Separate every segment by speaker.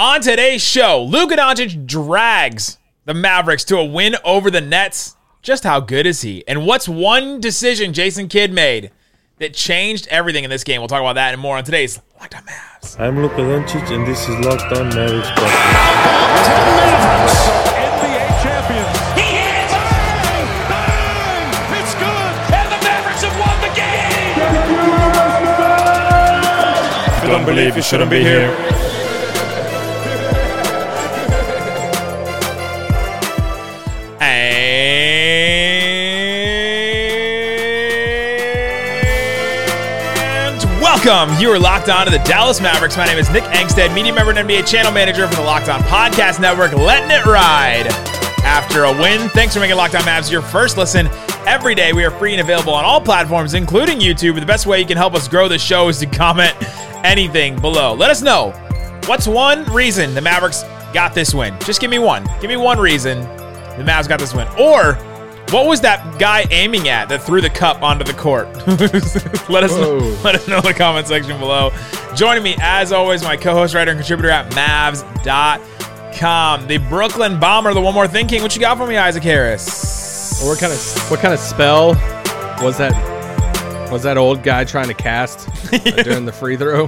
Speaker 1: On today's show, Luka Doncic drags the Mavericks to a win over the Nets. Just how good is he? And what's one decision Jason Kidd made that changed everything in this game? We'll talk about that and more on today's Locked On Mavs.
Speaker 2: I'm Luka Doncic, and this is Locked On Mavericks.
Speaker 3: NBA champions.
Speaker 4: He hits!
Speaker 3: Bang! Bang! It's good.
Speaker 4: And the Mavericks have won the game!
Speaker 2: If you don't believe, you shouldn't be here.
Speaker 1: Welcome. You are locked on to the Dallas Mavericks. My name is Nick Angstadt, media member and NBA channel manager for the Locked On Podcast Network, letting it ride. After a win, thanks for making Locked On Mavs your first listen every day. We are free and available on all platforms, including YouTube. The best way you can help us grow the show is to comment anything below. Let us know what's one reason the Mavericks got this win. Just give me one. Give me one reason the Mavs got this win. Or what was that guy aiming at that threw the cup onto the court? let us know, let us know in the comment section below. Joining me, as always, my co-host, writer, and contributor at Mavs.com. The Brooklyn Bomber, the One More Thing King. What you got for me, Isaac Harris?
Speaker 5: What kind of what kind of spell was that? Was that old guy trying to cast uh, during the free throw?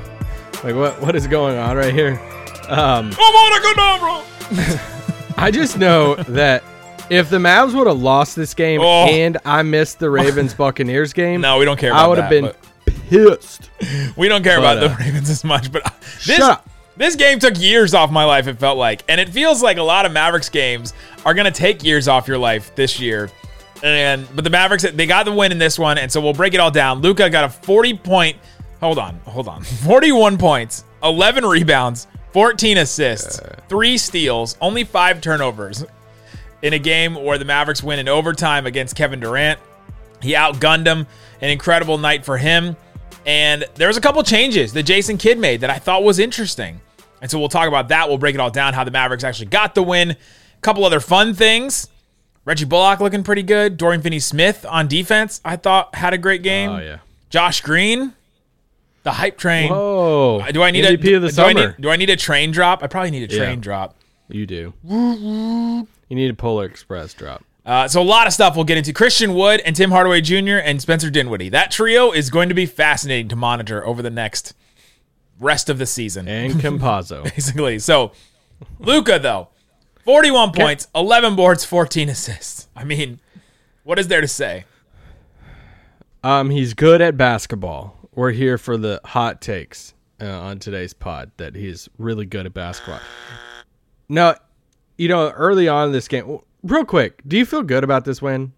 Speaker 5: Like what what is going on right here? Um, I just know that if the Mavs would have lost this game
Speaker 1: Oh.
Speaker 5: and I missed the Ravens Buccaneers game,
Speaker 1: No, we don't care about
Speaker 5: I would have been
Speaker 1: but-
Speaker 5: pissed.
Speaker 1: We don't care
Speaker 5: But,
Speaker 1: about
Speaker 5: uh,
Speaker 1: the Ravens as much, but this
Speaker 5: Shut up.
Speaker 1: this game took years off my life. It felt like, and it feels like a lot of Mavericks games are gonna take years off your life this year. And but the Mavericks they got the win in this one, and so we'll break it all down. Luka got a forty point. Hold on, hold on. Forty one points, eleven rebounds, fourteen assists, three steals, only five turnovers in a game where the Mavericks win in overtime against Kevin Durant. He outgunned him. An incredible night for him. And there was a couple changes that Jason Kidd made that I thought was interesting. And so we'll talk about that. We'll break it all down, how the Mavericks actually got the win. A couple other fun things. Reggie Bullock looking pretty good. Dorian Finney-Smith on defense, I thought had a great game.
Speaker 5: Oh yeah.
Speaker 1: Josh Green, the hype train.
Speaker 5: Whoa.
Speaker 1: Do I need
Speaker 5: MVP
Speaker 1: a
Speaker 5: of the
Speaker 1: do I
Speaker 5: summer?
Speaker 1: need, do I need a train drop? I probably need a
Speaker 5: Yeah.
Speaker 1: train drop.
Speaker 5: You do. You need a Polar Express drop.
Speaker 1: Uh, so a lot of stuff we'll get into. Christian Wood and Tim Hardaway Jr. and Spencer Dinwiddie. That trio is going to be fascinating to monitor over the next rest of the season,
Speaker 5: And Campazzo.
Speaker 1: basically. So Luka though, forty-one points, eleven boards, fourteen assists. I mean, what is there to say?
Speaker 5: Um, he's good at basketball. We're here for the hot takes uh, on today's pod that he's really good at basketball. No, you know, early on in this game, real quick, do you feel good about this win?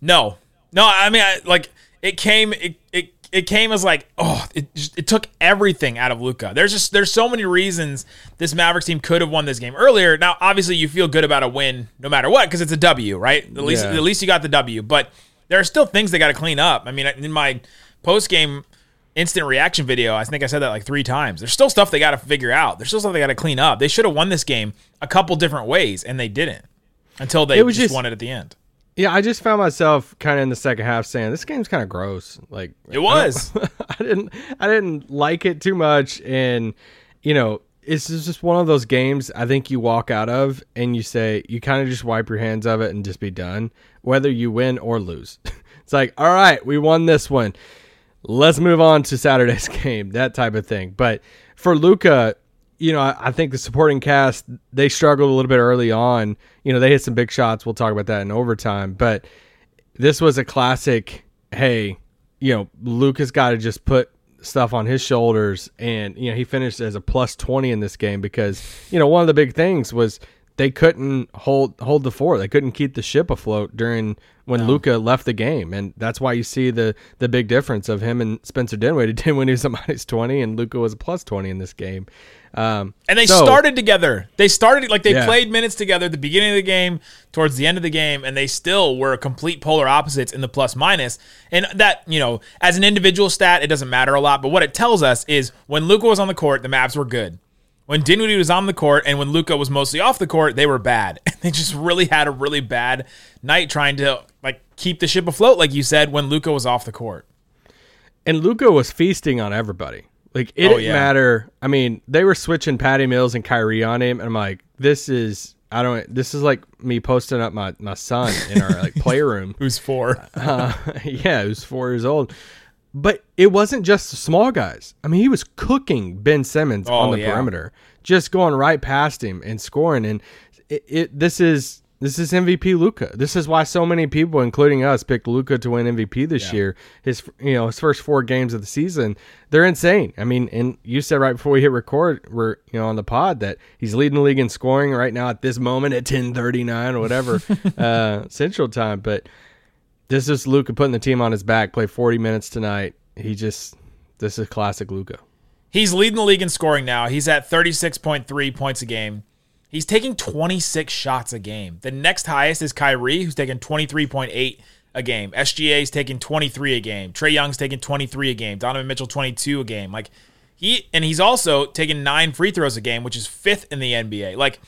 Speaker 1: No, no. I mean, I, like it came. It, it it came as like oh, it just, it took everything out of Luka. There's just there's so many reasons this Mavericks team could have won this game earlier. Now, obviously, you feel good about a win no matter what because it's a W, right? At least
Speaker 5: Yeah.
Speaker 1: at least you got the W. But there are still things they got to clean up. I mean, in my post game instant reaction video, I think I said that like three times. There's still stuff they got to figure out. There's still stuff they got to clean up. They should have won this game a couple different ways, and they didn't until they
Speaker 5: It was
Speaker 1: just,
Speaker 5: just-
Speaker 1: won it at the end.
Speaker 5: Yeah, I just found myself kind of in the second half saying this game's kind of gross. Like
Speaker 1: It was.
Speaker 5: I didn't I didn't like it too much and you know, it's just one of those games I think you walk out of and you say you kind of just wipe your hands of it and just be done whether you win or lose. it's like, "All right, we won this one. Let's move on to Saturday's game." That type of thing. But for Luka, you know, I, I think the supporting cast they struggled a little bit early on. You know, they hit some big shots. We'll talk about that in overtime, but this was a classic. Hey, you know, Luka's got to just put stuff on his shoulders, and you know he finished as a plus twenty in this game because you know one of the big things was they couldn't hold hold the fort. They couldn't keep the ship afloat during when Luka left the game, and that's why you see the the big difference of him and Spencer Dinwiddie did when he was a minus twenty and Luka was a plus twenty in this game. Um,
Speaker 1: And they
Speaker 5: so-
Speaker 1: started together. They started like they
Speaker 5: Yeah.
Speaker 1: played minutes together at the beginning of the game, towards the end of the game, and they still were complete polar opposites in the plus minus. And that, you know, as an individual stat, it doesn't matter a lot. But what it tells us is when Luka was on the court, the Mavs were good. When Dinwiddie was on the court and when Luka was mostly off the court, they were bad. And they just really had a really bad night trying to like keep the ship afloat, like you said, when Luka was off the court.
Speaker 5: and Luka was feasting on everybody. Like it
Speaker 1: Oh,
Speaker 5: didn't
Speaker 1: yeah.
Speaker 5: matter. I mean, they were switching Patty Mills and Kyrie on him, and I'm like, this is I don't. This is like me posting up my my son in our like playroom.
Speaker 1: Who's four?
Speaker 5: Uh, yeah, who's four years old. But it wasn't just the small guys. I mean, he was cooking Ben Simmons
Speaker 1: Oh,
Speaker 5: on the
Speaker 1: yeah.
Speaker 5: perimeter, just going right past him and scoring. And it, it this is this is MVP Luka. This is why so many people, including us, picked Luka to win MVP this year. His you know his first four games of the season, they're insane. I mean, and you said right before we hit record, we're you know on the pod that he's leading the league in scoring right now at this moment at ten thirty nine or whatever uh, Central Time, but. This is Luka putting the team on his back. Play 40 minutes tonight. He just this is classic Luka.
Speaker 1: He's leading the league in scoring now. He's at 36.3 points a game. He's taking 26 shots a game. The next highest is Kyrie, who's taking 23.8 a game. SGA is taking 23 a game. Trae Young's taking 23 a game. Donovan Mitchell 22 a game. Like he and he's also taking 9 free throws a game, which is 5th in the NBA. Like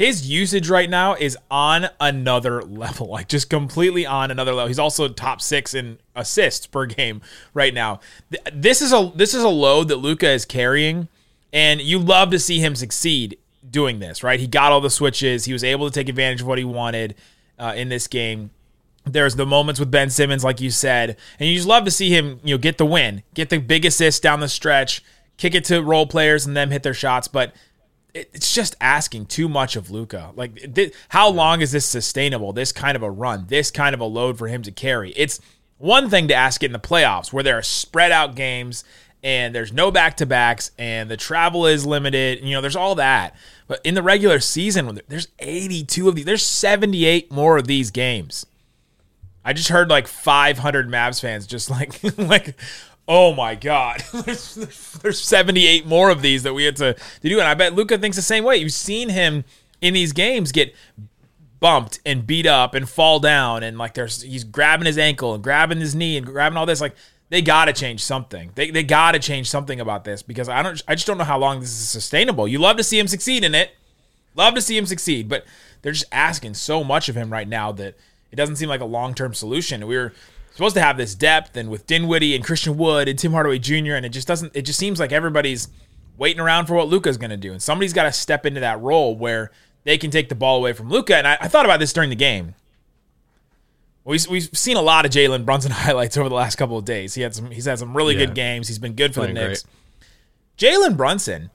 Speaker 1: his usage right now is on another level, like just completely on another level. He's also top six in assists per game right now. This is a this is a load that Luka is carrying, and you love to see him succeed doing this. Right? He got all the switches. He was able to take advantage of what he wanted uh, in this game. There's the moments with Ben Simmons, like you said, and you just love to see him, you know, get the win, get the big assist down the stretch, kick it to role players, and them hit their shots. But it's just asking too much of Luka. Like, thi- how long is this sustainable? This kind of a run, this kind of a load for him to carry. It's one thing to ask it in the playoffs where there are spread out games and there's no back to backs and the travel is limited. You know, there's all that. But in the regular season, when there's 82 of these, there's 78 more of these games. I just heard like 500 Mavs fans just like like oh my god there's, there's 78 more of these that we had to, to do and I bet Luka thinks the same way. You've seen him in these games get bumped and beat up and fall down and like there's he's grabbing his ankle and grabbing his knee and grabbing all this like they got to change something. They they got to change something about this because I don't I just don't know how long this is sustainable. You love to see him succeed in it. Love to see him succeed, but they're just asking so much of him right now that it doesn't seem like a long term solution. We were supposed to have this depth, and with Dinwiddie and Christian Wood and Tim Hardaway Jr., and it just doesn't. It just seems like everybody's waiting around for what Luka's going to do, and somebody's got to step into that role where they can take the ball away from Luka. And I, I thought about this during the game. We, we've seen a lot of Jalen Brunson highlights over the last couple of days. He had some. He's had some really
Speaker 5: Yeah.
Speaker 1: good games. He's been good for
Speaker 5: Playing
Speaker 1: the Knicks. Jalen Brunson,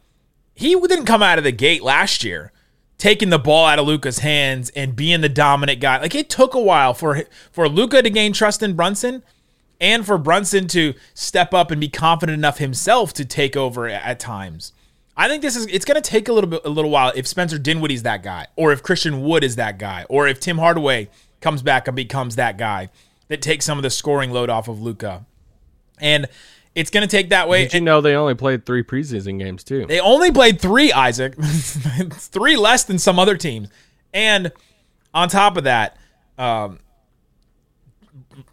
Speaker 1: he didn't come out of the gate last year taking the ball out of Luka's hands and being the dominant guy. Like it took a while for for Luka to gain trust in Brunson and for Brunson to step up and be confident enough himself to take over at times. I think this is it's going to take a little bit a little while if Spencer Dinwiddie's that guy or if Christian Wood is that guy or if Tim Hardaway comes back and becomes that guy that takes some of the scoring load off of Luka. And it's going to take that way.
Speaker 5: Did you know they only played three preseason games too?
Speaker 1: They only played three, Isaac. It's three less than some other teams. And on top of that, um,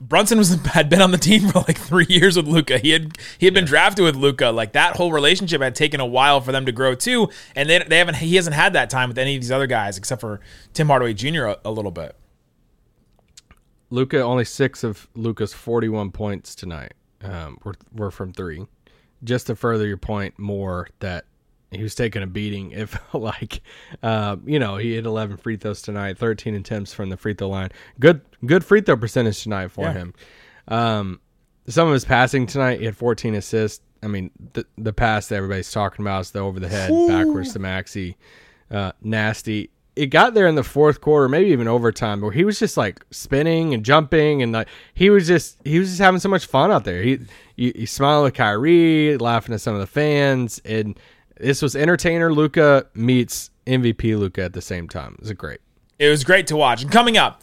Speaker 1: Brunson was had been on the team for like three years with Luka. He had he had been drafted with Luka. Like that whole relationship had taken a while for them to grow too. And they, they haven't he hasn't had that time with any of these other guys except for Tim Hardaway Jr. a, a little bit.
Speaker 5: Luka only six of Luka's forty-one points tonight um, were were from three. Just to further your point more that he was taking a beating. If like, uh, you know, he hit eleven free throws tonight, thirteen attempts from the free throw line. Good good free throw percentage tonight for
Speaker 1: Yeah.
Speaker 5: him. Um, some of his passing tonight, he had fourteen assists. I mean, the the pass that everybody's talking about is the over the head backwards to Maxi, uh, nasty. It got there in the fourth quarter, maybe even overtime, where he was just like spinning and jumping, and like he was just he was just having so much fun out there. He he, he smiling with Kyrie, laughing at some of the fans, and this was entertainer Luka meets MVP Luka at the same time. It was great.
Speaker 1: It was great to watch. And coming up,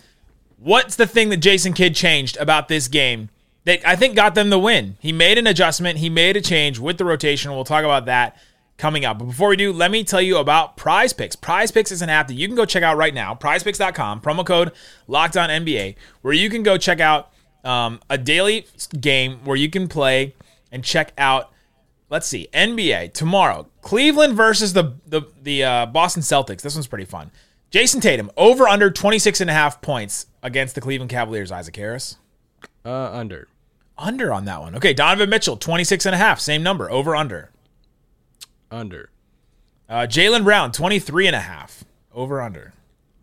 Speaker 1: what's the thing that Jason Kidd changed about this game that I think got them the win? He made an adjustment, he made a change with the rotation. We'll talk about that coming up. But before we do, let me tell you about Prize Picks. Prize Picks is an app that you can go check out right now. PrizePicks.com, promo code Locked On NBA, where you can go check out um, a daily game where you can play and check out let's see nba tomorrow cleveland versus the the, the uh, boston celtics this one's pretty fun jayson tatum over under 26 and a half points against the cleveland cavaliers isaac harris
Speaker 5: Uh, under.
Speaker 1: under on that one okay donovan mitchell 26 and a half same number over under
Speaker 5: Under.
Speaker 1: Uh, Jaylen Brown, 23 and a half. Over under.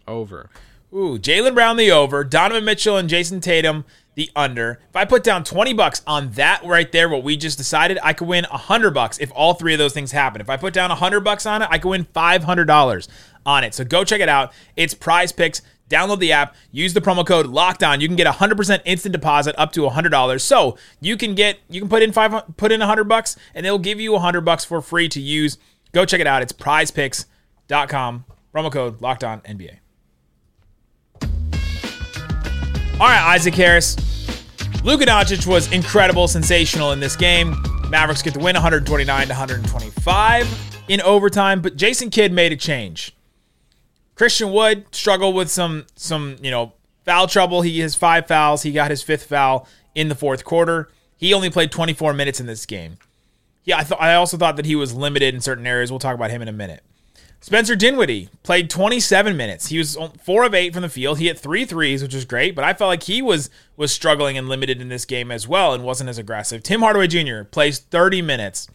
Speaker 5: Over.
Speaker 1: Ooh, Jaylen Brown the over, Donovan Mitchell and Jayson Tatum the under. If I put down 20 bucks on that right there, what we just decided, I could win 100 bucks if all three of those things happen. If I put down 100 bucks on it, I could win $500 on it. So go check it out. It's Prize Picks. Download the app, use the promo code locked on. You can get 100% instant deposit up to $100. So, you can get you can put in 5 put in 100 bucks and they'll give you 100 bucks for free to use. Go check it out. It's prizepicks.com. Promo code locked on NBA. All right, Isaac Harris. Luka Doncic was incredible, sensational in this game. Mavericks get the win 129 to 125 in overtime, but Jason Kidd made a change. Christian Wood struggled with some some, you know, foul trouble. He has 5 fouls. He got his fifth foul in the fourth quarter. He only played 24 minutes in this game. Yeah, I thought I also thought that he was limited in certain areas. We'll talk about him in a minute. Spencer Dinwiddie played 27 minutes. He was four of eight from the field. He hit three threes, which was great, but I felt like he was was struggling and limited in this game as well and wasn't as aggressive. Tim Hardaway Jr. plays 30 minutes,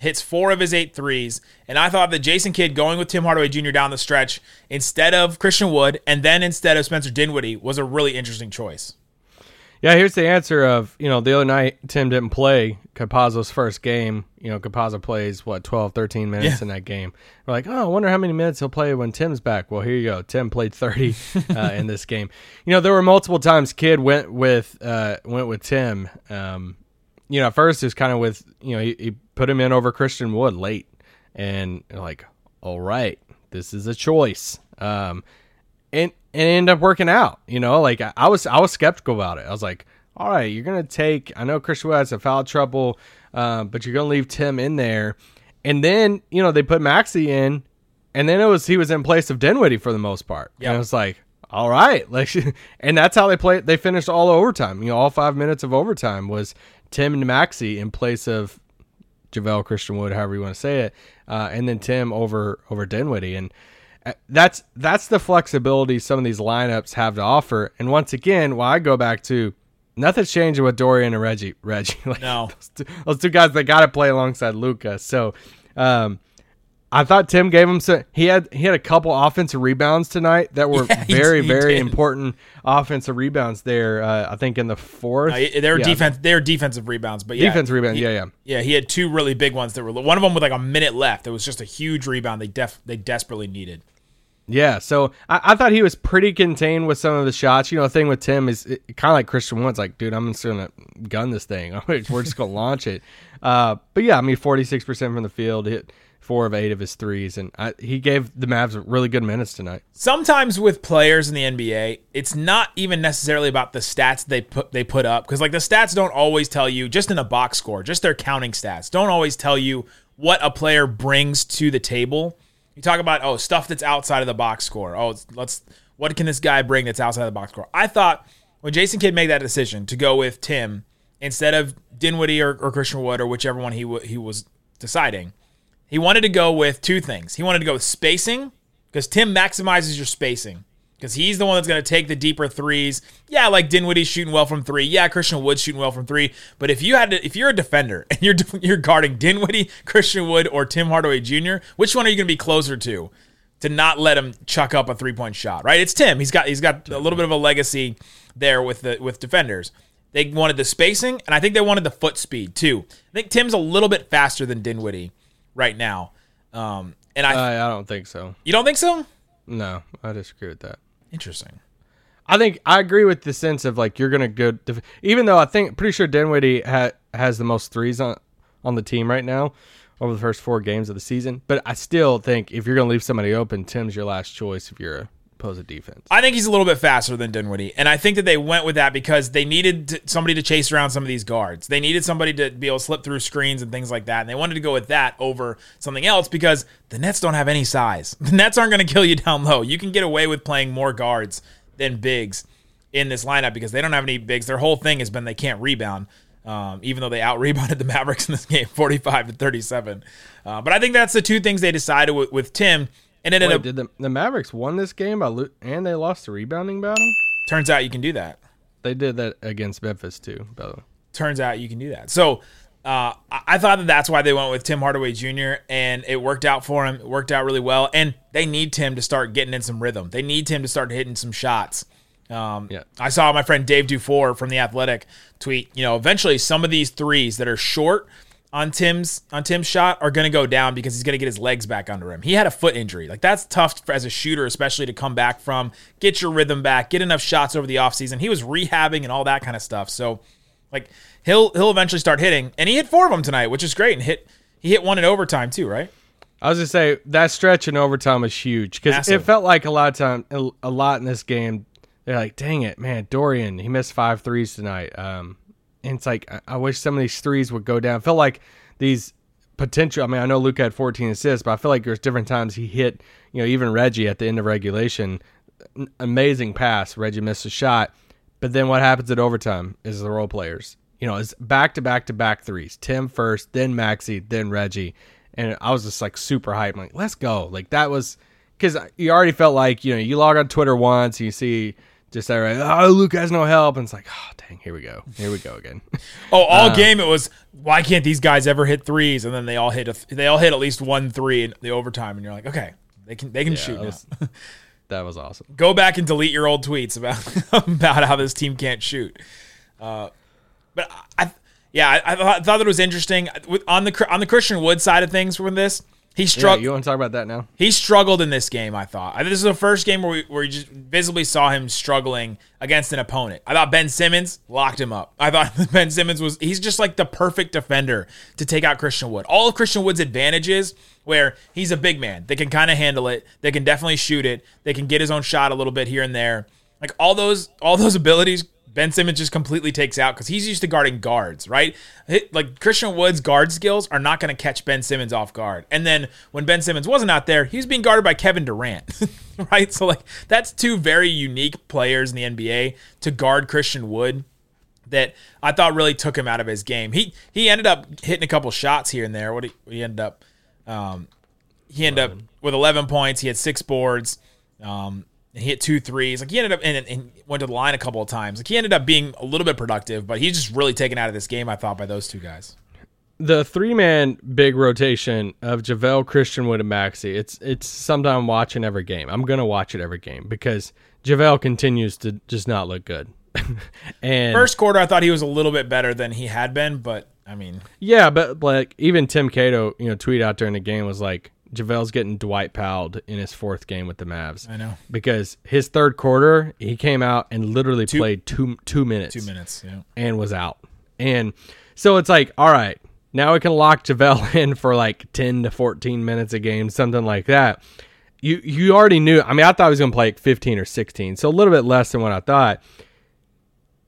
Speaker 1: hits four of his eight threes, and I thought that Jason Kidd going with Tim Hardaway Jr. down the stretch instead of Christian Wood and then instead of Spencer Dinwiddie was a really interesting choice.
Speaker 5: Yeah, here's the answer of, you know, the other night Tim didn't play Campazzo's first game. You know, Campazzo plays, what, 12, 13 minutes
Speaker 1: Yeah.
Speaker 5: in that game. We're like, oh, I wonder how many minutes he'll play when Tim's back. Well, here you go. Tim played 30 uh, in this game. You know, there were multiple times Kidd went with uh, went with Tim. Um, you know, at first it was kind of with, you know, he, he put him in over Christian Wood late. And like, all right, this is a choice. Um, and and end up working out. You know, like I, I was I was skeptical about it. I was like, all right, you're gonna take. I know Christian Wood has some foul trouble, um, but you're gonna leave Tim in there, and then you know they put Maxi in, and then it was he was in place of Dinwiddie for the most part.
Speaker 1: Yeah.
Speaker 5: and it was like. All right, like, and that's how they played. They finished all overtime. You know, all five minutes of overtime was Tim and Maxi in place of JaVale Christian Wood, however you want to say it, uh, and then Tim over over Dinwiddie, and uh, that's that's the flexibility some of these lineups have to offer. And once again, while I go back to nothing's changing with Dorian and Reggie. Reggie, like,
Speaker 1: No.
Speaker 5: those two, those two guys that got to play alongside Luka. So, um, I thought Tim gave him some. He had he had a couple offensive rebounds tonight that were
Speaker 1: Yeah, he-
Speaker 5: very
Speaker 1: he
Speaker 5: very
Speaker 1: did.
Speaker 5: important offensive rebounds there. Uh, I think in the fourth,
Speaker 1: Uh, they were
Speaker 5: Yeah.
Speaker 1: defense. They were defensive rebounds, but yeah,
Speaker 5: defense rebound.
Speaker 1: he-
Speaker 5: yeah, yeah.
Speaker 1: Yeah, he had two really big ones that were one of them with like a minute left. It was just a huge rebound they def they desperately needed.
Speaker 5: Yeah, so I, I thought he was pretty contained with some of the shots. You know, the thing with Tim is kind of like Christian Wood's like, dude, I'm just gonna gun this thing. We're just gonna launch it. Uh, but yeah, I mean, 46 percent from the field, hit four of eight of his threes, and I, he gave the Mavs really good minutes tonight.
Speaker 1: Sometimes with players in the NBA, it's not even necessarily about the stats they put they put up because like the stats don't always tell you just in a box score, just their counting stats don't always tell you what a player brings to the table. You talk about oh stuff that's outside of the box score. Oh, let's what can this guy bring that's outside of the box score? I thought when Jason Kidd made that decision to go with Tim instead of Dinwiddie or, or Christian Wood or whichever one he w- he was deciding, he wanted to go with two things. He wanted to go with spacing because Tim maximizes your spacing because he's the one that's going to take the deeper threes. Yeah, like Dinwiddie's shooting well from three. Yeah, Christian Wood's shooting well from three. But if you had to, if you're a defender and you're you're guarding Dinwiddie, Christian Wood, or Tim Hardaway Jr., which one are you going to be closer to? To not let him chuck up a three point shot, right? It's Tim. He's got he's got a little bit of a legacy there with the with defenders. They wanted the spacing, and I think they wanted the foot speed too. I think Tim's a little bit faster than Dinwiddie right now. Um, and I,
Speaker 5: I, I don't think so.
Speaker 1: you don't think so?
Speaker 5: No, I disagree with that.
Speaker 1: Interesting.
Speaker 5: I think I agree with the sense of like you're gonna go, def- even though I think pretty sure Dinwiddie ha- has the most threes on on the team right now over the first four games of the season. But I still think if you're gonna leave somebody open, Tim's your last choice if you're a opposing defense.
Speaker 1: I think he's a little bit faster than Dinwiddie, and I think that they went with that because they needed to, somebody to chase around some of these guards. They needed somebody to be able to slip through screens and things like that, and they wanted to go with that over something else because the Nets don't have any size. The Nets aren't going to kill you down low. You can get away with playing more guards than bigs in this lineup because they don't have any bigs. Their whole thing has been they can't rebound. Um, even though they out rebounded the Mavericks in this game, forty-five to thirty-seven, uh, but I think that's the two things they decided with, with Tim, and it ended up.
Speaker 5: did the, the Mavericks won this game by lo- and they lost the rebounding battle?
Speaker 1: Turns out you can do that.
Speaker 5: They did that against Memphis too, by the way.
Speaker 1: turns out you can do that. So Uh, I I thought that that's why they went with Tim Hardaway Jr. and it worked out for him. It worked out really well, and they need Tim to start getting in some rhythm. They need Tim to start hitting some shots. Um,
Speaker 5: Yeah.
Speaker 1: I saw my friend Dave Dufour from the Athletic tweet. You know, eventually some of these threes that are short on Tim's on Tim's shot are going to go down because he's going to get his legs back under him. He had a foot injury. Like that's tough as a shooter, especially to come back from, get your rhythm back, get enough shots over the offseason. He was rehabbing and all that kind of stuff. So, like he'll he'll eventually start hitting, and he hit four of them tonight, which is great. And hit he hit one in overtime too, right?
Speaker 5: I was gonna say that stretch in overtime was huge because it felt like a lot of time, a- a lot in this game. They're like, "Dang it, man, Dorian, he missed five threes tonight." Um, it's like I, I wish some of these threes would go down. I felt like these potential. I mean, I know Luka had 14 assists, but I feel like there's different times he hit. You know, even Reggie at the end of regulation, amazing pass. Reggie missed a shot, but then what happens at overtime is the role players. You know, it's back to back to back threes. Tim first, then Maxi, then Reggie, and I was just like super hyped. I'm like, let's go! Like that was because you already felt like you know you log on Twitter once, you see just that right. Oh, Luke has no help, and it's like, oh dang, here we go, here we go again.
Speaker 1: Oh, all game it was why can't these guys ever hit threes? And then they all hit a, they all hit at least one three in the overtime, and you're like, okay, they can they can shoot
Speaker 5: that was, that was awesome.
Speaker 1: Go back and delete your old tweets about about how this team can't shoot. Uh, but I, yeah, I, I thought, that was interesting With- on the on the Christian Wood side of things from this. He
Speaker 5: Yeah,
Speaker 1: struggled.
Speaker 5: you want to talk about that now?
Speaker 1: he struggled in this game. I thought I this is the first game where we, where you just visibly saw him struggling against an opponent. I thought Ben Simmons locked him up. I thought Ben Simmons was he's just like the perfect defender to take out Christian Wood. All of Christian Wood's advantages where he's a big man. They can kind of handle it. They can definitely shoot it. They can get his own shot a little bit here and there. Like all those all those abilities Ben Simmons just completely takes out because he's used to guarding guards, right? Like Christian Wood's guard skills are not going to catch Ben Simmons off guard. And then when Ben Simmons wasn't out there, he was being guarded by Kevin Durant, right? So like that's two very unique players in the NBA to guard Christian Wood that I thought really took him out of his game. He he ended up hitting a couple shots here and there. What he, he ended up, um, he ended up with 11 points. He had six boards. Um, and he hit two threes. Like he ended up and, and went to the line a couple of times. Like he ended up being a little bit productive, but he's just really taken out of this game. I thought by those two guys.
Speaker 5: the three man big rotation of JaVale, Christian Wood, and Maxi, it's it's something I'm watching every game. I'm gonna watch it every game because JaVale continues to just not look good. and
Speaker 1: First quarter, I thought he was a little bit better than he had been, but I mean,
Speaker 5: yeah, but like even Tim Cato, you know, tweet out during the game was like JaVale's getting Dwight Powelled in his fourth game with the Mavs.
Speaker 1: I know.
Speaker 5: Because his third quarter, he came out and literally played two two minutes.
Speaker 1: two minutes. Yeah.
Speaker 5: and was out. And so it's like, all right, now we can lock JaVale in for like 10 to 14 minutes a game, something like that. You you already knew. I mean, I thought he was going to play like 15 or 16, so a little bit less than what I thought.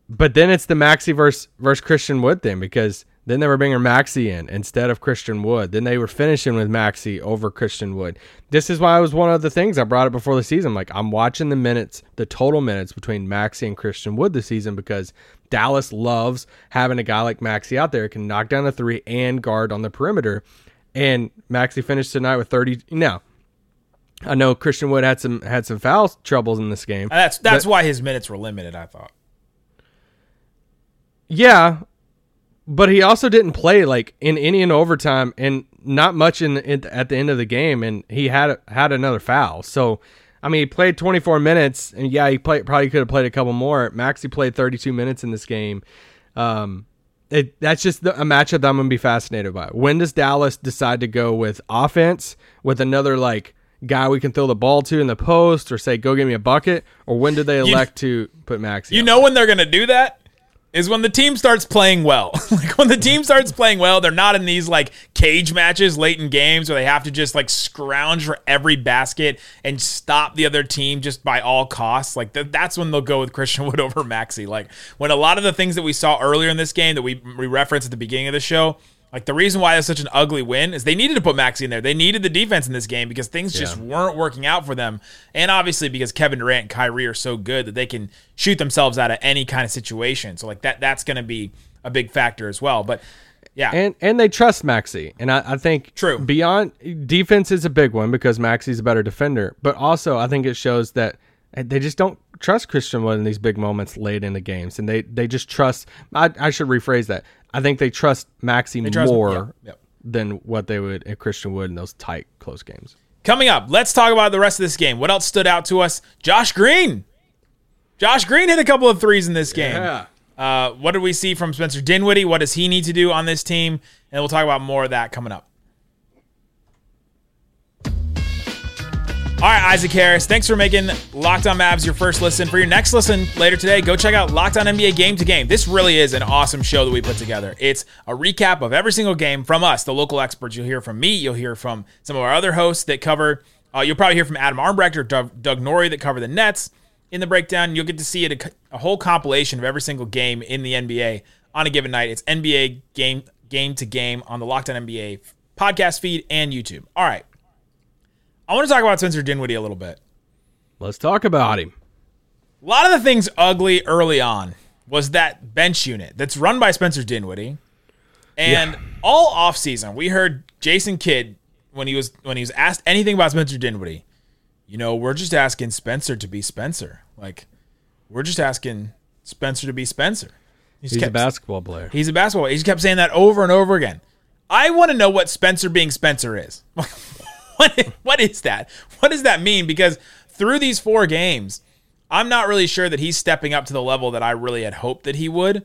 Speaker 5: But then it's the Maxi versus, versus Christian Wood thing because then they were bringing Maxi in instead of Christian Wood. Then they were finishing with Maxi over Christian Wood. This is why it was one of the things I brought it before the season. Like I'm watching the minutes, the total minutes between Maxi and Christian Wood this season because Dallas loves having a guy like Maxi out there who can knock down a three and guard on the perimeter. And Maxi finished tonight with 30. Now, I know Christian Wood had some had some foul troubles in this game.
Speaker 1: That's that's why his minutes were limited. I thought.
Speaker 5: Yeah, but he also didn't play like in any in overtime and not much in, in at the end of the game, and he had had another foul. So, I mean, he played 24 minutes, and yeah, he played probably could have played a couple more. Maxi played 32 minutes in this game. Um, it that's just the, a matchup that I'm gonna be fascinated by. When does Dallas decide to go with offense with another like guy we can throw the ball to in the post, or say go get me a bucket, or when do they elect to put Maxi?
Speaker 1: You know when they're gonna do that is when the team starts playing well. like when the team starts playing well, they're not in these like cage matches late in games where they have to just like scrounge for every basket and stop the other team just by all costs. Like th- that's when they'll go with Christian Wood over Maxi. Like when a lot of the things that we saw earlier in this game that we we referenced at the beginning of the show. Like the reason why it's such an ugly win is they needed to put Maxi in there. They needed the defense in this game because things just weren't working out for them. And obviously because Kevin Durant and Kyrie are so good that they can shoot themselves out of any kind of situation. So like that that's gonna be a big factor as well. But yeah.
Speaker 5: and and they trust Maxi, and I, I think
Speaker 1: True.
Speaker 5: beyond defense is a big one because Maxi's a better defender, but also I think it shows that they just don't trust Christian Wood in these big moments late in the games, and they they just trust. I, I should rephrase that. I think they trust Maxi
Speaker 1: trust-
Speaker 5: more
Speaker 1: yeah, yep.
Speaker 5: than what they would in Christian Wood in those tight, close games.
Speaker 1: Coming up, let's talk about the rest of this game. What else stood out to us? Josh Green. Josh Green hit a couple of threes in this game.
Speaker 5: Yeah.
Speaker 1: Uh, what did we see from Spencer Dinwiddie? What does he need to do on this team? And we'll talk about more of that coming up. All right, Isaac Harris, thanks for making Locked On Mavs your first listen. For your next listen later today, go check out Locked On NBA Game to Game. This really is an awesome show that we put together. It's a recap of every single game from us, the local experts. You'll hear from me, you'll hear from some of our other hosts that cover, uh, you'll probably hear from Adam Armbrecht or Doug, Norrie that cover the Nets in the breakdown. You'll get to see it, a, a whole compilation of every single game in the NBA on a given night. It's NBA Game Game to Game on the Locked On NBA podcast feed and YouTube. All right. I want to talk about Spencer Dinwiddie a little bit.
Speaker 5: Let's talk about him.
Speaker 1: A lot of the things ugly early on was that bench unit that's run by Spencer Dinwiddie. And all offseason, we heard Jason Kidd when he was when he was asked anything about Spencer Dinwiddie. You know, we're just asking Spencer to be Spencer. Like, we're just asking Spencer to be Spencer. He
Speaker 5: He's a basketball player.
Speaker 1: He's a basketball. He just kept saying that over and over again. I want to know what Spencer being Spencer is. what what is that? What does that mean? Because through these four games, I'm not really sure that he's stepping up to the level that I really had hoped that he would,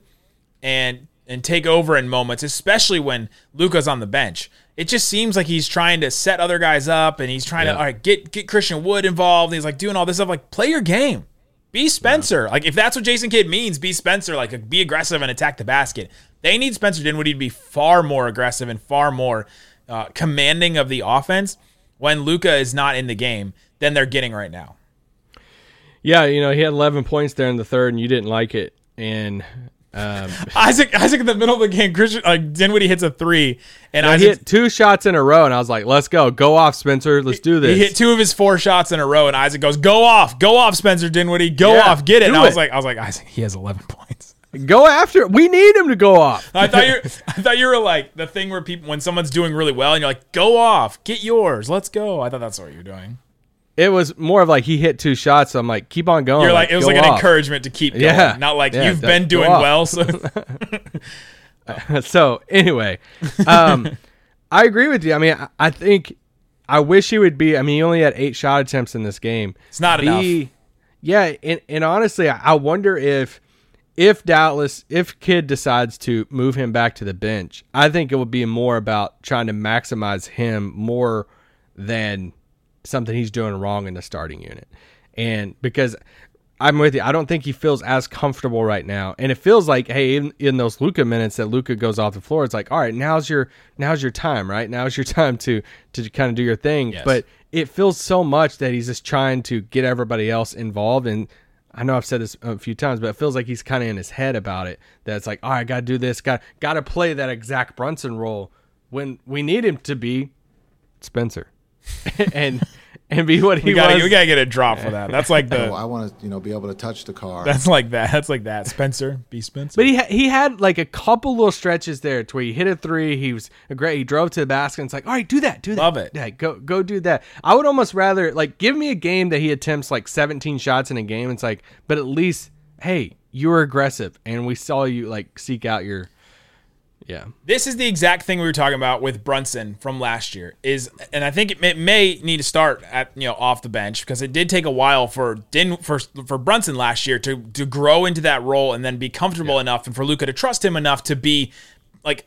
Speaker 1: and and take over in moments, especially when Luka's on the bench. It just seems like he's trying to set other guys up, and he's trying to
Speaker 5: Yeah.
Speaker 1: all right get get Christian Wood involved. And he's like doing all this stuff. Like play your game. Be Spencer. Like if that's what Jason Kidd means, be Spencer. Like be aggressive and attack the basket. They need Spencer Dinwiddie to be far more aggressive and far more uh, commanding of the offense when Luka is not in the game than they're getting right now.
Speaker 5: Yeah, you know, he had 11 points there in the third, and you didn't like it. And um,
Speaker 1: Isaac, Isaac in the middle of the game, Christian like Dinwiddie hits a three, and I
Speaker 5: hit two shots in a row, and I was like, let's go. Go off, Spencer. Let's do this.
Speaker 1: he hit two of his four shots in a row, and Isaac goes, "Go off, go off, Spencer Dinwiddie, go
Speaker 5: Yeah,
Speaker 1: off, get it." And I was
Speaker 5: it.
Speaker 1: like, I was like, Isaac, he has eleven points.
Speaker 5: Go after it. We need him to go off.
Speaker 1: I thought you, I thought you were like the thing where people when someone's doing really well and you're like, "Go off, get yours, let's go." I thought that's what you're doing.
Speaker 5: It was more of like he hit two shots, so I'm like, keep on going.
Speaker 1: You're like, it was like an encouragement to keep going,
Speaker 5: Yeah.
Speaker 1: not like
Speaker 5: Yeah,
Speaker 1: you've been doing well. So
Speaker 5: so anyway, um, I agree with you. I mean, I, I think I wish he would be. I mean, he only had eight shot attempts in this game.
Speaker 1: It's not enough.
Speaker 5: Yeah, and, and honestly, I wonder if if Doubtless, if Kidd decides to move him back to the bench, I think it would be more about trying to maximize him more than something he's doing wrong in the starting unit. And because I'm with you, I don't think he feels as comfortable right now. And it feels like, hey, in, in those Luka minutes that Luka goes off the floor, it's like, all right, now's your now's your time, right? Now's your time to to kind of do your thing.
Speaker 1: Yes.
Speaker 5: But it feels so much that he's just trying to get everybody else involved and I know I've said this a few times, but it feels like he's kind of in his head about it. That it's like, all right, got to do this, got got to play that exact Brunson role when we need him to be Spencer, and and be what he
Speaker 1: we gotta,
Speaker 5: was.
Speaker 1: we gotta get a drop for that. That's like
Speaker 6: Oh,
Speaker 1: the
Speaker 6: I want to, you know, be able to touch the car.
Speaker 1: that's like that. That's like that. Spencer, be Spencer.
Speaker 5: But he ha- he had like a couple little stretches there to where he hit a three. He was a great. He drove to the basket. And it's like, all right, do that, do that.
Speaker 1: Love it.
Speaker 5: Yeah, go go do that. I would almost rather like give me a game that he attempts like 17 shots in a game. It's like, but at least, hey, you were aggressive, and we saw you like seek out your, yeah.
Speaker 1: this is the exact thing we were talking about with Brunson from last year. Is and I think it may, need to start at you know off the bench because it did take a while for Din for for Brunson last year to to grow into that role and then be comfortable enough and for Luka to trust him enough to be like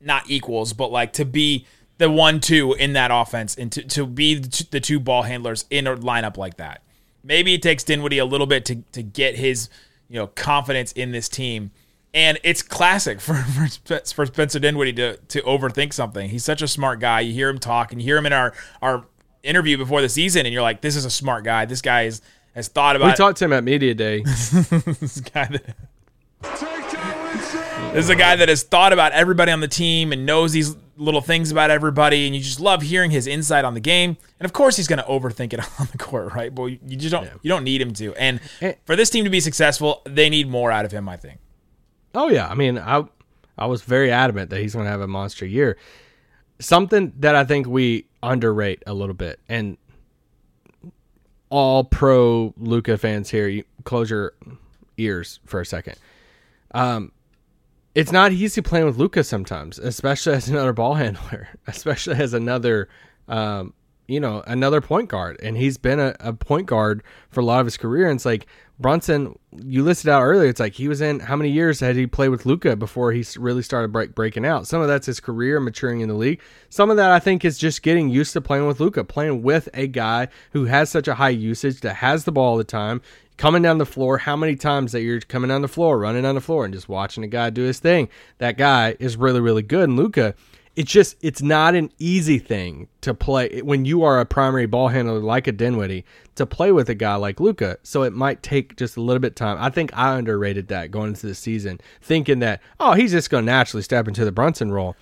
Speaker 1: not equals but like to be the one two in that offense and to, to be the two, the two ball handlers in a lineup like that. Maybe it takes Dinwiddie a little bit to to get his you know confidence in this team. And it's classic for, for for Spencer Dinwiddie to to overthink something. He's such a smart guy. You hear him talk, and you hear him in our our interview before the season, and you're like, "This is a smart guy. This guy is, has thought about
Speaker 5: We
Speaker 1: about
Speaker 5: talked to him at media day.
Speaker 1: this guy that this is a guy that has thought about everybody on the team and knows these little things about everybody, and you just love hearing his insight on the game. And of course, he's going to overthink it on the court, right? But you just don't you don't need him to. And
Speaker 5: Eh.
Speaker 1: for this team to be successful, they need more out of him. I think.
Speaker 5: Oh yeah, I mean, I I was very adamant that he's going to have a monster year. Something that I think we underrate a little bit, and all pro Luka fans here, you close your ears for a second. Um, it's not easy playing with Luka sometimes, especially as another ball handler, especially as another, um, you know, another point guard. And he's been a, a point guard for a lot of his career. And it's like Brunson, you listed out earlier. It's like he was in how many years had he played with Luka before he really started break, breaking out? Some of that's his career maturing in the league. Some of that I think is just getting used to playing with Luka, playing with a guy who has such a high usage that has the ball all the time, coming down the floor. How many times that you're coming down the floor, running on the floor, and just watching a guy do his thing? That guy is really really good. And Luka it's just it's not an easy thing to play when you are a primary ball handler like a Dinwiddie to play with a guy like Luka. So it might take just a little bit of time. I think I underrated that going into the season, thinking that oh he's just going to naturally step into the Brunson role.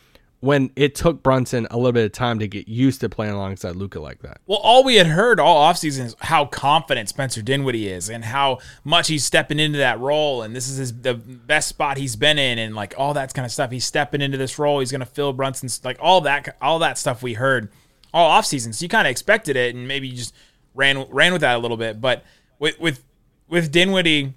Speaker 5: When it took Brunson a little bit of time to get used to playing alongside Luka like that.
Speaker 1: Well, all we had heard all offseason is how confident Spencer Dinwiddie is and how much he's stepping into that role. And this is his, the best spot he's been in and like all that kind of stuff. He's stepping into this role. He's going to fill Brunson's, like all that, all that stuff we heard all offseason. So you kind of expected it and maybe you just ran, ran with that a little bit. But with, with, with Dinwiddie,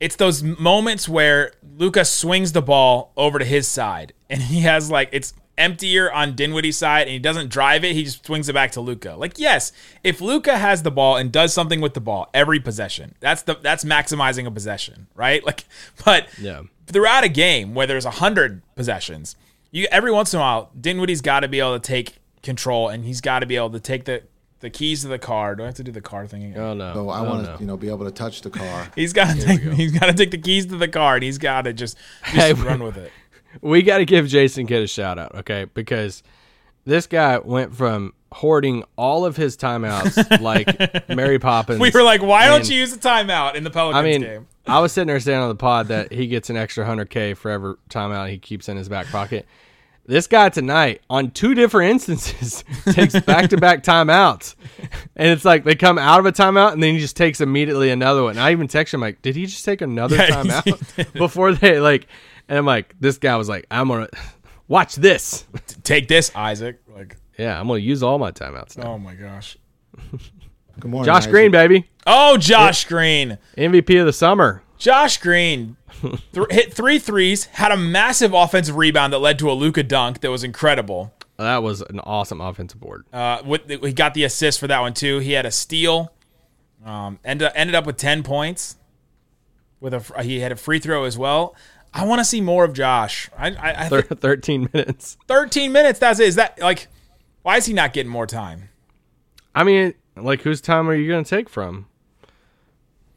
Speaker 1: it's those moments where Luka swings the ball over to his side and he has like, it's, emptier on Dinwiddie's side and he doesn't drive it, he just swings it back to Luka. Like, yes, if Luka has the ball and does something with the ball every possession, that's the that's maximizing a possession, right? Like, but
Speaker 5: Yeah.
Speaker 1: throughout a game where there's a hundred possessions, you every once in a while, Dinwiddie's got to be able to take control and he's got to be able to take the the keys to the car. Do I have to do the car thing again?
Speaker 5: Oh no.
Speaker 6: So I
Speaker 5: oh,
Speaker 6: want
Speaker 5: no.
Speaker 6: to, you know, be able to touch the car.
Speaker 1: He's got to take, he's got to take the keys to the car and he's got to just, just
Speaker 5: Hey,
Speaker 1: run with it.
Speaker 5: We got to give Jason Kidd a shout out, okay? Because this guy went from hoarding all of his timeouts like Mary Poppins.
Speaker 1: We were like, why don't you use a timeout in the Pelicans
Speaker 5: I mean,
Speaker 1: game?
Speaker 5: I was sitting there saying on the pod that he gets an extra 100K for every timeout he keeps in his back pocket. This guy tonight, on two different instances, takes back to back timeouts. And it's like they come out of a timeout and then he just takes immediately another one. And I even text him, like, did he just take another
Speaker 1: Yeah,
Speaker 5: timeout before they, like, and I'm like, this guy was like, I'm going to watch this.
Speaker 1: Take this, Isaac. Like,
Speaker 5: Yeah, I'm going to use all my timeouts now.
Speaker 1: oh my gosh.
Speaker 6: Good morning,
Speaker 5: Josh
Speaker 6: Isaac.
Speaker 5: Green, baby.
Speaker 1: Oh, Josh Green.
Speaker 5: MVP of the summer.
Speaker 1: Josh Green th- hit three threes, had a massive offensive rebound that led to a Luka dunk that was incredible.
Speaker 5: That was an awesome offensive board.
Speaker 1: Uh, with the, he got the assist for that one too. He had a steal. Um, ended ended up with ten points. With a he had a free throw as well. I want to see more of Josh. I, I, I
Speaker 5: Thir- 13 minutes.
Speaker 1: thirteen minutes. That's it. Is that like? Why is he not getting more time?
Speaker 5: I mean, like, whose time are you going to take from?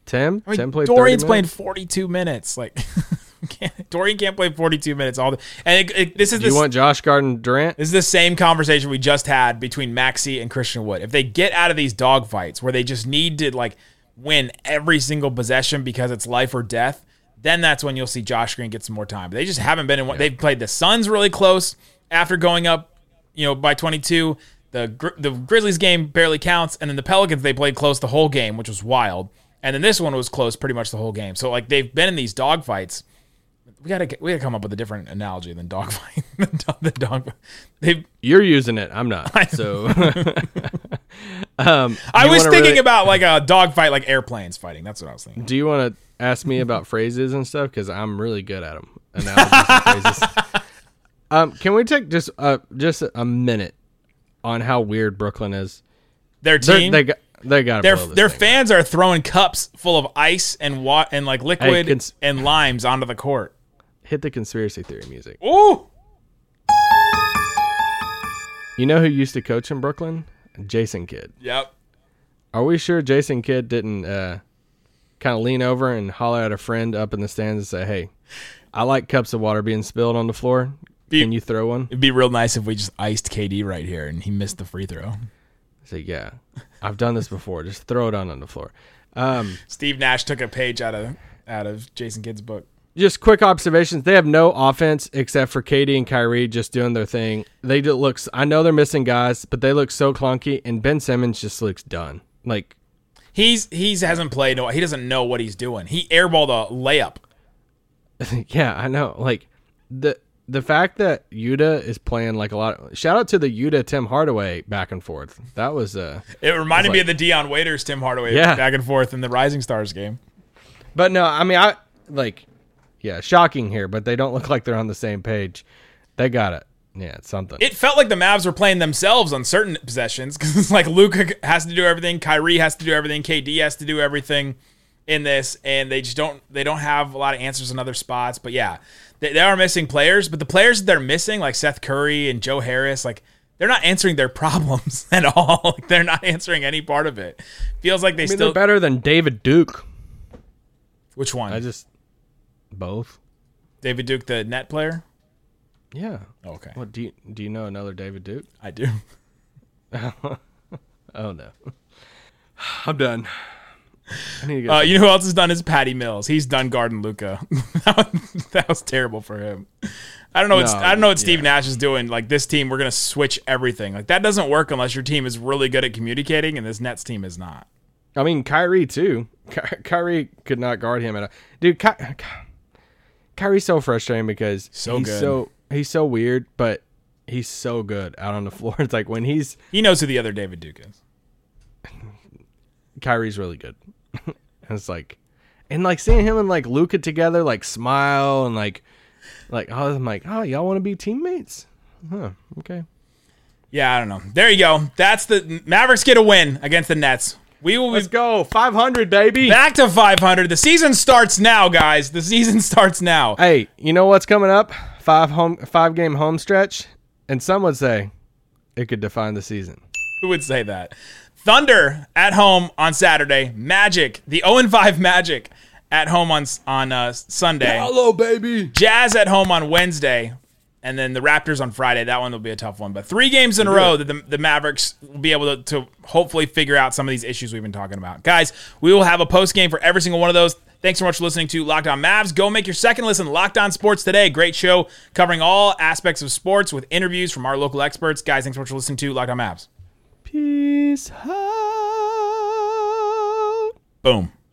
Speaker 5: Tim?
Speaker 1: I mean,
Speaker 5: Tim played
Speaker 1: Dorian's
Speaker 5: 30
Speaker 1: playing 42 minutes. Like, can't, Dorian can't play 42 minutes all the. And it, it, this is
Speaker 5: Do you want Josh Garden Durant?
Speaker 1: this is the same conversation we just had between Maxi and Christian Wood. If they get out of these dog fights where they just need to like win every single possession because it's life or death, then that's when you'll see Josh Green get some more time. But they just haven't been in. one They've played the Suns really close after going up, you know, by 22. The the Grizzlies game barely counts, and then the Pelicans they played close the whole game, which was wild. And then this one was close pretty much the whole game. So like they've been in these dog fights. We gotta we gotta come up with a different analogy than dog fight. the dog, the dog they
Speaker 5: You're using it. I'm not. So, um,
Speaker 1: I was thinking
Speaker 5: really-
Speaker 1: about like a dog fight, like airplanes fighting. That's what I was thinking.
Speaker 5: Do you want to ask me about phrases and stuff? Because I'm really good at them. Analogies and phrases. Um, can we take just uh just a minute on how weird Brooklyn is?
Speaker 1: Their
Speaker 5: They're,
Speaker 1: team,
Speaker 5: they got they got
Speaker 1: their
Speaker 5: blow this
Speaker 1: their
Speaker 5: thing.
Speaker 1: fans are throwing cups full of ice and wa- and like liquid
Speaker 5: cons-
Speaker 1: and limes onto the court.
Speaker 5: Hit the conspiracy theory music.
Speaker 1: Ooh,
Speaker 5: You know who used to coach in Brooklyn? Jason Kidd.
Speaker 1: yep.
Speaker 5: Are we sure Jason Kidd didn't uh, kind of lean over and holler at a friend up in the stands and say, "Hey, I like cups of water being spilled on the floor.
Speaker 1: Be-
Speaker 5: Can you throw one?"
Speaker 1: It'd be real nice if we just iced KD right here and he missed the free throw.
Speaker 5: I say, "Yeah, I've done this before. Just throw it on on the floor." Um,
Speaker 1: Steve Nash took a page out of out of Jason Kidd's book.
Speaker 5: just quick observations. They have no offense except for KD and Kyrie just doing their thing. They do looks. I know they're missing guys, but they look so clunky. And Ben Simmons just looks done. Like
Speaker 1: He's he's hasn't played. No he doesn't know what he's doing. He airballed a layup.
Speaker 5: yeah, I know. Like the the fact that Yuta is playing like a lot. shout out to the Yuta Tim Hardaway back and forth. That was uh
Speaker 1: It reminded me
Speaker 5: like-
Speaker 1: of the Dion Waiters, Tim Hardaway
Speaker 5: Yeah.
Speaker 1: back and forth in the Rising Stars game.
Speaker 5: But no, I mean I like yeah, shocking here, but they don't look like they're on the same page. They got it. Yeah, it's something.
Speaker 1: It felt like the Mavs were playing themselves on certain possessions because it's like Luka has to do everything, Kyrie has to do everything, KD has to do everything in this, and they just don't they don't have a lot of answers in other spots. But yeah, they, they are missing players, but the players that they're missing, like Seth Curry and Joe Harris, like they're not answering their problems at all. Like they're not answering any part of it. Feels like they
Speaker 5: I mean,
Speaker 1: still.
Speaker 5: better than David Duke.
Speaker 1: Which one?
Speaker 5: I just both.
Speaker 1: David Duke, the net player.
Speaker 5: Yeah.
Speaker 1: Okay,
Speaker 5: What do you do you know another David Duke?
Speaker 1: I do.
Speaker 5: Oh no. I'm done. I need to get
Speaker 1: Uh, you know who else has done is Patty Mills. He's done guarding Luka. that, was, terrible for him. I don't know what
Speaker 5: No,
Speaker 1: I don't know what Steve
Speaker 5: yeah.
Speaker 1: Nash is doing. Like this team, we're gonna switch everything. Like that doesn't work unless your team is really good at communicating, and this Nets team is not.
Speaker 5: I mean, Kyrie too. Ky- Kyrie could not guard him at all. dude. Ky- Ky- Kyrie's so frustrating because
Speaker 1: So
Speaker 5: he's
Speaker 1: good.
Speaker 5: so he's so weird, but he's so good out on the floor. It's like when he's
Speaker 1: He knows who the other David Duke is.
Speaker 5: Kyrie's really good. and it's like, and like seeing him and like Luka together, like smile and like, like oh, I'm like, oh, y'all want to be teammates? Huh? Okay.
Speaker 1: Yeah, I don't know. There you go. That's the Mavericks get a win against the Nets. We will
Speaker 5: Let's go, 500, baby.
Speaker 1: back to 500. The season starts now, guys. The season starts now.
Speaker 5: Hey, you know what's coming up? Five home, five game home stretch, and some would say it could define the season.
Speaker 1: Who would say that? Thunder at home on Saturday. Magic, the 0 5 Magic at home on on uh, Sunday.
Speaker 5: Hello, baby.
Speaker 1: Jazz at home on Wednesday, and then the Raptors on Friday. That one will be a tough one. But three games in a row that the, the Mavericks will be able to, to hopefully figure out some of these issues we've been talking about. Guys, we will have a post game for every single one of those. Thanks so much for listening to Locked On Mavs. Go make your second listen, Locked On Sports today. Great show covering all aspects of sports with interviews from our local experts. Guys, thanks so much for listening to Locked On Mavs.
Speaker 5: Peace out.
Speaker 1: Boom.